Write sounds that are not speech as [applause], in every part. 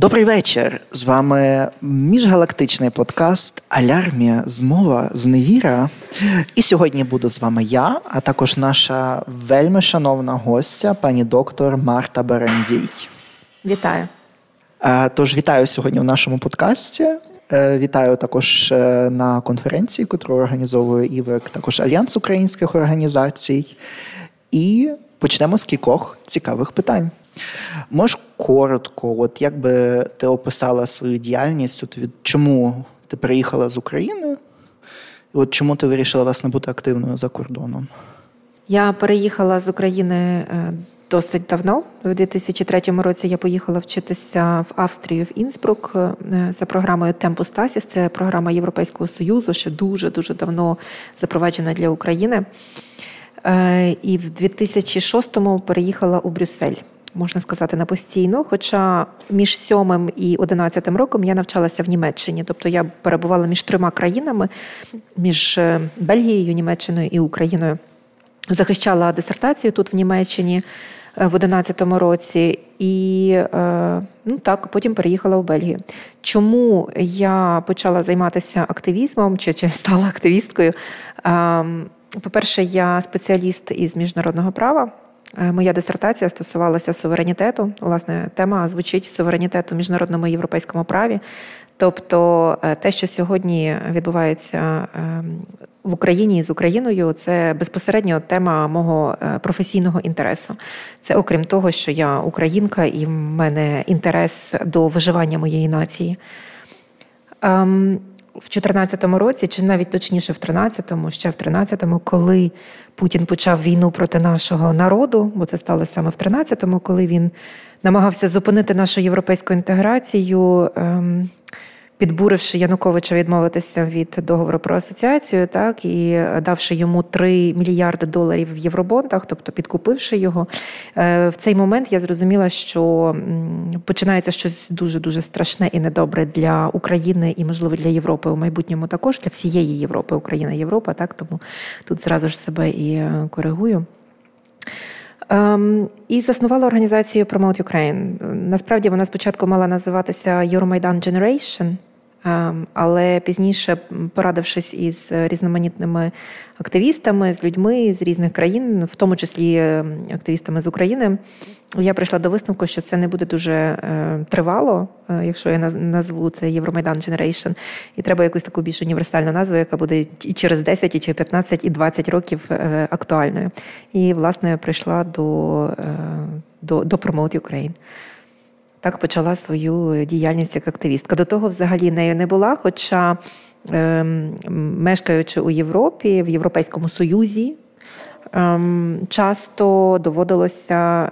Добрий вечір. З вами міжгалактичний подкаст Алярмія, змова зневіра. І сьогодні буду з вами я, а також наша вельми шановна гостя, пані доктор Марта Берендій. Вітаю. Е, тож вітаю сьогодні в нашому подкасті. Е, вітаю також е, на конференції, яку організовує ІВЕК, також Альянс українських організацій. І почнемо з кількох цікавих питань. Можеш коротко, от як би ти описала свою діяльність, от від чому ти приїхала з України, і от чому ти вирішила власне бути активною за кордоном? Я переїхала з України е, досить давно. У 2003 році я поїхала вчитися в Австрію в Інсбрук е, за програмою Темпус Тасіс. Це програма Європейського Союзу, що дуже дуже давно запроваджена для України. Е, і в 2006-му переїхала у Брюссель можна сказати, на постійно. Хоча між сьомим і одинадцятим роком я навчалася в Німеччині, тобто я перебувала між трьома країнами, між е, Бельгією, Німеччиною і Україною. Захищала дисертацію тут в Німеччині е, в 11-му році, і е, ну так, потім переїхала в Бельгію. Чому я почала займатися активізмом чи, чи стала активісткою? Ем, по-перше, я спеціаліст із міжнародного права. Е, моя дисертація стосувалася суверенітету. Власне, тема звучить суверенітет у міжнародному європейському праві. Тобто, е, те, що сьогодні відбувається ем, в Україні з Україною, це безпосередньо тема мого е, професійного інтересу. Це окрім того, що я українка і в мене інтерес до виживання моєї нації. В 2014 році, чи навіть точніше в 13-му, ще в 13-му, коли Путін почав війну проти нашого народу, бо це сталося саме в 13-му, коли він намагався зупинити нашу європейську інтеграцію. Ем, підбуривши Януковича відмовитися від договору про асоціацію, так і давши йому 3 мільярди доларів в євробондах, тобто підкупивши його, е, в цей момент я зрозуміла, що починається щось дуже дуже страшне і недобре для України і, можливо, для Європи у майбутньому також для всієї Європи, Україна, Європа. Так тому тут зразу ж себе і е, коригую. Um, і заснувала організацію Promote Ukraine. Насправді вона спочатку мала називатися Euromaidan Generation. Ем, але пізніше, порадившись із різноманітними активістами, з людьми з різних країн, в тому числі ем, активістами з України, я прийшла до висновку, що це не буде дуже е, тривало, е, якщо я назву це Євромайдан Generation, і треба якусь таку більш універсальну назву, яка буде і через 10, і через 15, і 20 років е, актуальною. І, власне, прийшла до, до, до Promote Ukraine. Так почала свою діяльність як активістка. До того взагалі нею не була. Хоча, е, мешкаючи у Європі, в Європейському Союзі, е, часто доводилося.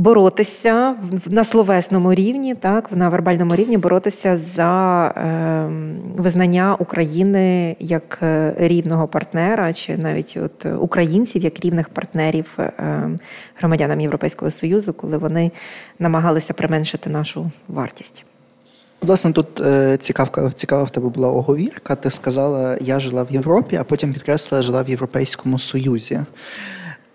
Боротися на словесному рівні, так на вербальному рівні боротися за е, визнання України як е, рівного партнера, чи навіть от українців як рівних партнерів е, громадянам Європейського союзу, коли вони намагалися применшити нашу вартість. Власне, тут е, цікавка цікава в тебе була оговірка. Ти сказала, я жила в Європі, а потім підкреслила, жила в Європейському Союзі.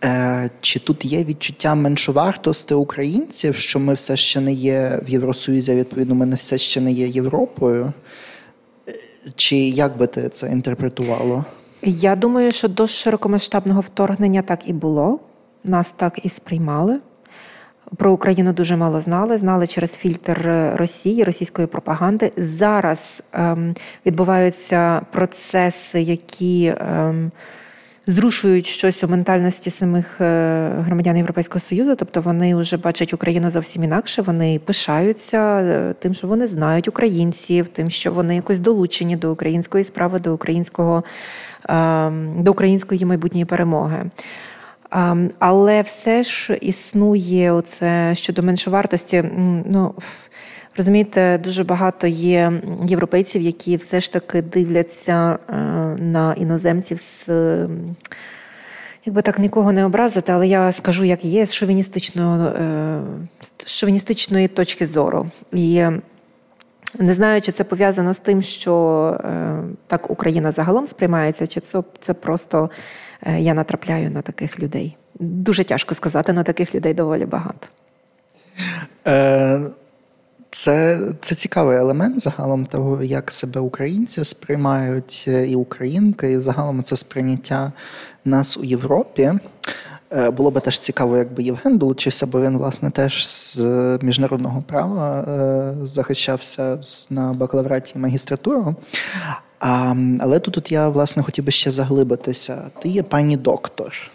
Е, чи тут є відчуття меншовартості українців, що ми все ще не є в Євросоюзі, відповідно, ми не все ще не є Європою? Е, чи як би ти це інтерпретувало? Я думаю, що до широкомасштабного вторгнення так і було. Нас так і сприймали. Про Україну дуже мало знали, знали через фільтр Росії, російської пропаганди. Зараз ем, відбуваються процеси, які. Ем, зрушують щось у ментальності самих е, громадян Європейського Союзу, тобто вони вже бачать Україну зовсім інакше. Вони пишаються е, тим, що вони знають українців, тим, що вони якось долучені до української справи, до українського ем, до української майбутньої перемоги. Ем, але все ж існує оце щодо меншовартості. Ну Розумієте, дуже багато є європейців, які все ж таки дивляться е, на іноземців з. Якби так нікого не образити, але я скажу, як є, з шовіністичної, е, шовіністичної точки зору. І не знаю, чи це пов'язано з тим, що е, так Україна загалом сприймається, чи це, це просто я натрапляю на таких людей. Дуже тяжко сказати, на таких людей доволі багато. Е, це це цікавий елемент загалом того, як себе українці сприймають е, і українки, і загалом це сприйняття нас у Європі. Е, було би теж цікаво, якби Євген долучився, бо він, власне, теж з міжнародного права е, захищався на бакалавраті і магістратуру. Але тут я, власне, хотів би ще заглибитися. Ти є пані доктор.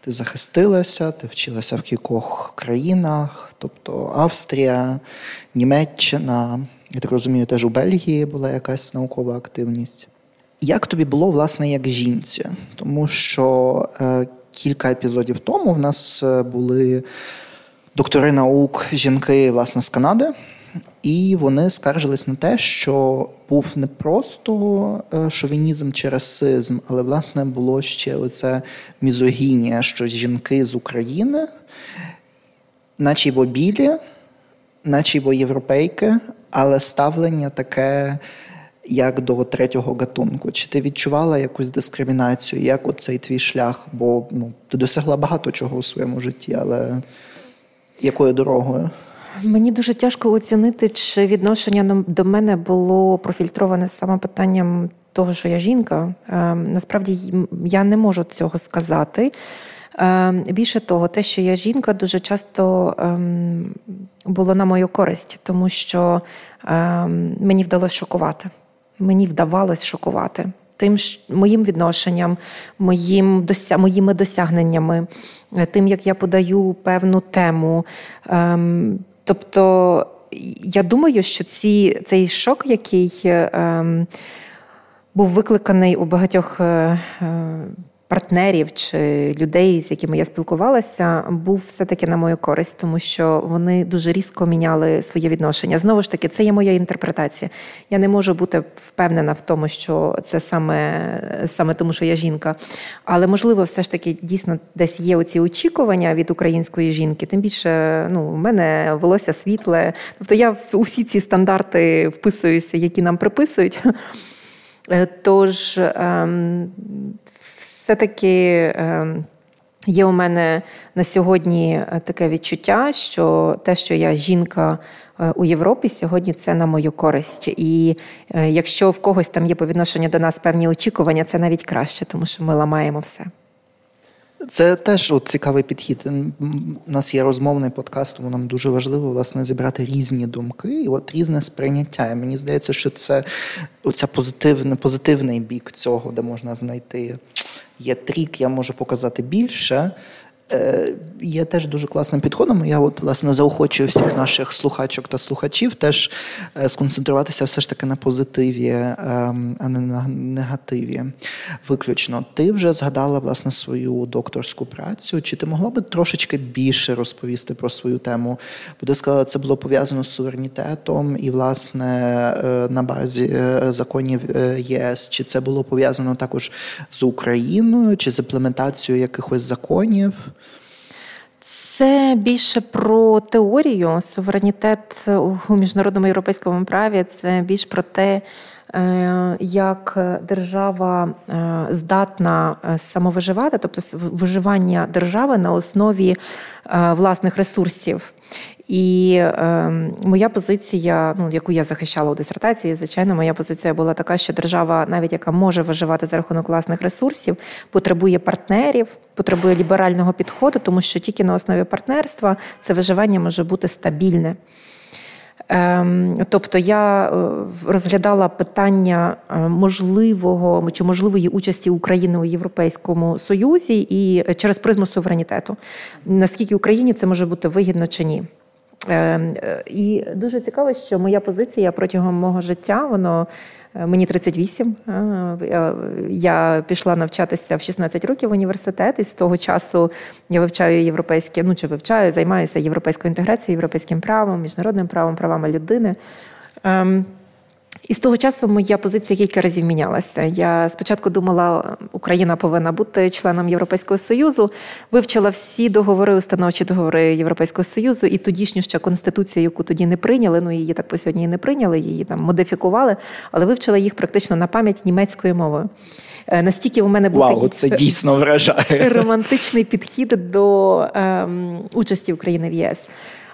Ти захистилася, ти вчилася в кількох країнах, тобто Австрія, Німеччина, я так розумію, теж у Бельгії була якась наукова активність. Як тобі було, власне, як жінці? Тому що е, кілька епізодів тому в нас е, були доктори наук жінки, власне, з Канади. І вони скаржились на те, що був не просто е, шовінізм чи расизм, але власне було ще оце мізогінія, що жінки з України, наче бо білі, наче бо європейки, але ставлення таке. Як до третього гатунку. Чи ти відчувала якусь дискримінацію? Як оцей твій шлях? Бо ну, ти досягла багато чого у своєму житті, але якою дорогою? Мені дуже тяжко оцінити, чи відношення до мене було профільтроване саме питанням того, що я жінка. Ем, насправді я не можу цього сказати. Ем, більше того, те, що я жінка, дуже часто ем, було на мою користь, тому що мені вдалося шокувати. Мені вдавалось шокувати. Тим моїм відношенням, моїм дося, моїми досягненнями, тим, як я подаю певну тему, Тобто я думаю, що ці, цей шок, який е, був викликаний у багатьох е, партнерів чи людей, з якими я спілкувалася, був все-таки на мою користь, тому що вони дуже різко міняли своє відношення. Знову ж таки, це є моя інтерпретація. Я не можу бути впевнена в тому, що це саме саме тому, що я жінка. Але можливо, все ж таки дійсно десь є оці очікування від української жінки. Тим більше, ну, у мене волосся світле. Тобто я в усі ці стандарти вписуюся, які нам приписують. Е, тож ем, все-таки ем, є у мене на сьогодні е, таке відчуття, що те, що я жінка е, у Європі, сьогодні це на мою користь. І е, якщо в когось там є по відношенню до нас певні очікування, це навіть краще, тому що ми ламаємо все. Це теж от цікавий підхід. У нас є розмовний подкаст, тому нам дуже важливо власне зібрати різні думки і от різне сприйняття. І Мені здається, що це оця позитивний, позитивний бік цього, де можна знайти є трік, я можу показати більше. Е, є теж дуже класним підходом. Я от власне заохочую всіх наших слухачок та слухачів теж е, сконцентруватися все ж таки на позитиві, ем, а не на негативі. Виключно, ти вже згадала власне свою докторську працю. Чи ти могла би трошечки більше розповісти про свою тему? Бо ти сказала, це було пов'язано з суверенітетом і, власне, е, на базі законів ЄС. Чи це було пов'язано також з Україною, чи з імплементацією якихось законів? Це більше про теорію. Суверенітет у міжнародному європейському праві це більш про те, е, як держава е, здатна е, самовиживати, тобто виживання держави на основі власних ресурсів. І е, моя позиція, ну яку я захищала у дисертації, звичайно, моя позиція була така, що держава, навіть яка може виживати за рахунок власних ресурсів, потребує партнерів, потребує ліберального підходу, тому що тільки на основі партнерства це виживання може бути стабільне. Ем, тобто я е, розглядала питання е, можливого чи можливої участі України у Європейському Союзі і через призму суверенітету. Наскільки Україні це може бути вигідно чи ні? Ем, е, і дуже цікаво, що моя позиція протягом мого життя, воно е, мені 38. Я пішла навчатися в 16 років в університет, і з того часу я вивчаю європейське, ну чи вивчаю, займаюся європейською інтеграцією, європейським правом, міжнародним правом, правами людини. І з того часу моя позиція кілька разів мінялася. Я спочатку думала, Україна повинна бути членом Європейського Союзу, вивчила всі договори, установчі договори Європейського Союзу і тодішню ще конституцію, яку тоді не прийняли. Ну її так по сьогодні і не прийняли, її там модифікували, але вивчила їх практично на пам'ять німецькою мовою. Е, настільки у мене був Вау, такий це дійсно вражає [laughs] романтичний підхід до ем, участі України в ЄС.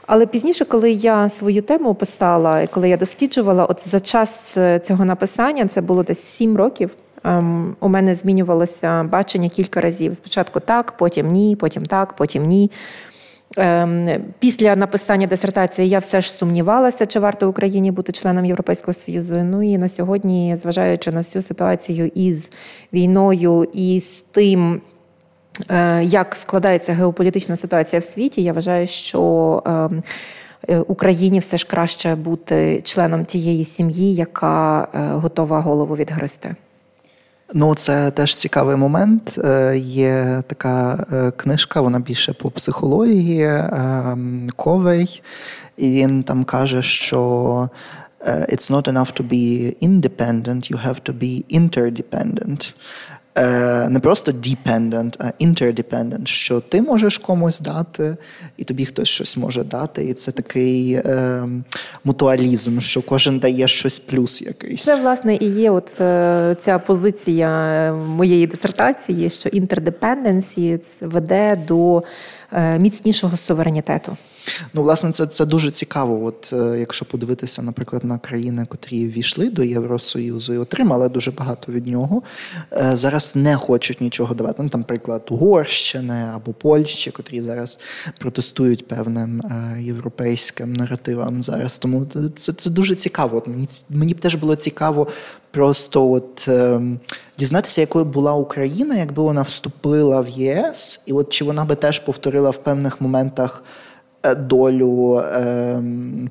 Але пізніше, коли я свою тему писала, коли я досліджувала, от за час цього написання, це було десь сім років. Ем, у мене змінювалося бачення кілька разів. Спочатку так, потім ні, потім так, потім ні. Ем, після написання дисертації я все ж сумнівалася, чи варто Україні бути членом Європейського Союзу. Ну і на сьогодні, зважаючи на всю ситуацію із війною і з тим, е, як складається геополітична ситуація в світі, я вважаю, що ем, е, Україні все ж краще бути членом тієї сім'ї, яка е, готова голову відгризти. Ну, це теж цікавий момент. Е, є така е, книжка, вона більше по психології е, Ковей, і він там каже, що it's not enough to be independent, you have to be interdependent. Е, не просто dependent, а interdependent, що ти можеш комусь дати, і тобі хтось щось може дати. І це такий е, мутуалізм, що кожен дає щось плюс якийсь. Це, власне, і є от е, ця позиція моєї дисертації, що інтердепенденсі веде до міцнішого суверенітету. Ну, власне, це це дуже цікаво. От е, якщо подивитися, наприклад, на країни, котрі війшли до Євросоюзу і отримали дуже багато від нього, е, зараз не хочуть нічого давати. Ну, там, наприклад, Угорщини або Польщі, котрі зараз протестують певним е, європейським наративам зараз. Тому це це дуже цікаво. От Мені мені б теж було цікаво просто от. Дізнатися, якою була Україна, якби вона вступила в ЄС, і от чи вона би теж повторила в певних моментах долю е,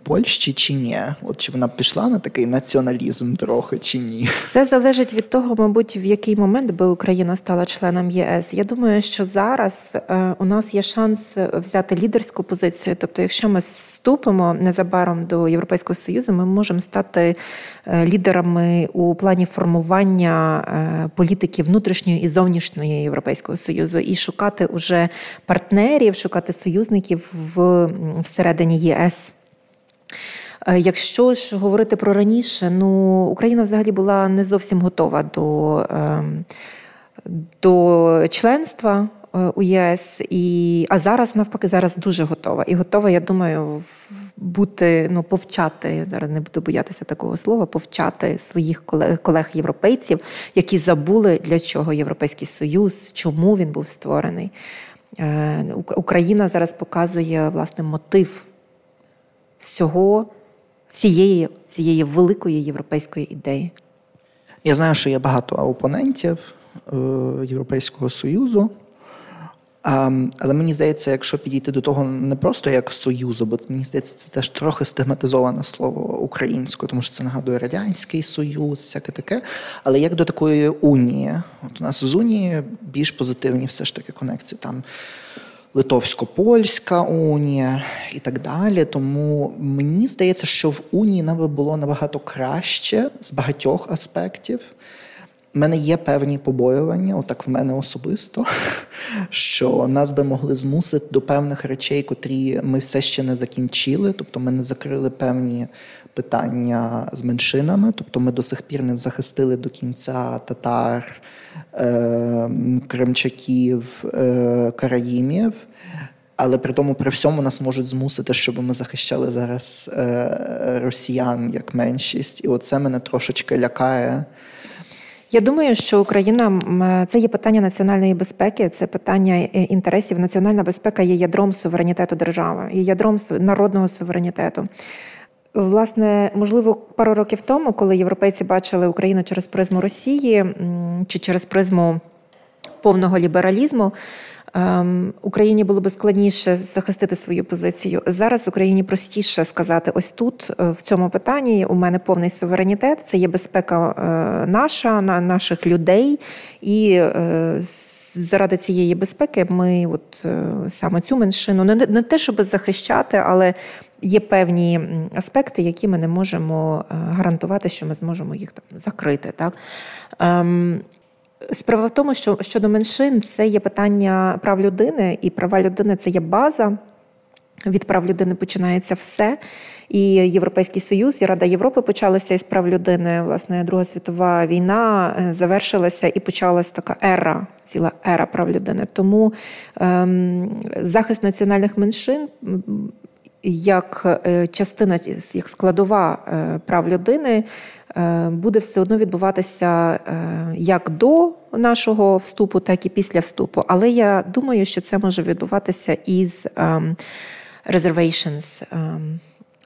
Польщі чи ні? От чи вона пішла на такий націоналізм трохи чи ні? Це залежить від того, мабуть, в який момент би Україна стала членом ЄС. Я думаю, що зараз е, у нас є шанс взяти лідерську позицію. Тобто, якщо ми вступимо незабаром до Європейського союзу, ми можемо стати е, лідерами у плані формування е, політики внутрішньої і зовнішньої європейського союзу і шукати уже партнерів, шукати союзників в всередині ЄС. Е, якщо ж говорити про раніше, ну Україна взагалі була не зовсім готова до ем, до членства е, у ЄС, і, а зараз навпаки зараз дуже готова. І готова, я думаю, бути ну, повчати. Я зараз не буду боятися такого слова, повчати своїх колег-європейців, які забули для чого Європейський Союз, чому він був створений. Е, Україна зараз показує власне мотив всього, всієї цієї великої європейської ідеї. Я знаю, що є багато опонентів е, Європейського Союзу. Але мені здається, якщо підійти до того не просто як союзу, бо мені здається, це теж трохи стигматизоване слово українською, тому що це нагадує Радянський Союз, всяке таке. Але як до такої унії, от у нас з унії більш позитивні все ж таки конекції там. Литовсько-польська унія і так далі. Тому мені здається, що в унії нам було набагато краще з багатьох аспектів. У мене є певні побоювання, отак в мене особисто, що нас би могли змусити до певних речей, котрі ми все ще не закінчили. Тобто ми не закрили певні питання з меншинами, тобто ми до сих пір не захистили до кінця татар, е, кримчаків, е, караїмів. Але при тому при всьому нас можуть змусити, щоб ми захищали зараз е, росіян як меншість, і оце мене трошечки лякає. Я думаю, що Україна це є питання національної безпеки, це питання е, інтересів. Національна безпека є ядром суверенітету держави, є ядром народного суверенітету. Власне, можливо, пару років тому, коли європейці бачили Україну через призму Росії чи через призму повного лібералізму. Ем, Україні було би складніше захистити свою позицію. Зараз Україні простіше сказати: ось тут, е, в цьому питанні, у мене повний суверенітет, це є безпека е, наша, на наших людей, і е, заради цієї безпеки ми, от саме цю меншину, не, не те, щоб захищати, але є певні аспекти, які ми не можемо гарантувати, що ми зможемо їх там закрити. Так? Справа в тому, що щодо меншин це є питання прав людини, і права людини це є база. Від прав людини починається все. І Європейський Союз, і Рада Європи почалися із прав людини. Власне, Друга світова війна е, завершилася і почалась така ера, ціла ера прав людини. Тому ем, захист національних меншин як частина, як складова прав людини, буде все одно відбуватися як до нашого вступу, так і після вступу. Але я думаю, що це може відбуватися із ем, reservations, ем,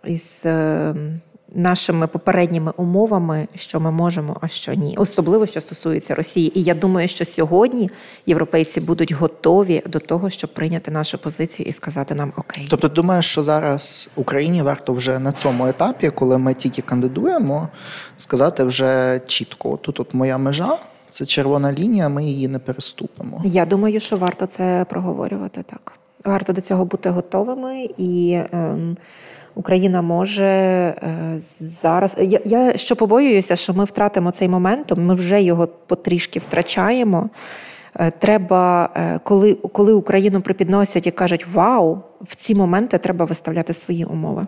із ем, нашими попередніми умовами, що ми можемо, а що ні, особливо що стосується Росії. І я думаю, що сьогодні європейці будуть готові до того, щоб прийняти нашу позицію і сказати нам окей. Тобто, думаєш, що зараз Україні варто вже на цьому етапі, коли ми тільки кандидуємо, сказати вже чітко: тут от моя межа. Це червона лінія, ми її не переступимо. Я думаю, що варто це проговорювати так. Варто до цього бути готовими і. Е, Україна може е, зараз. Я я що побоююся, що ми втратимо цей момент, ми вже його потрішки втрачаємо. Е, треба, е, коли коли Україну припідносять і кажуть Вау, в ці моменти треба виставляти свої умови.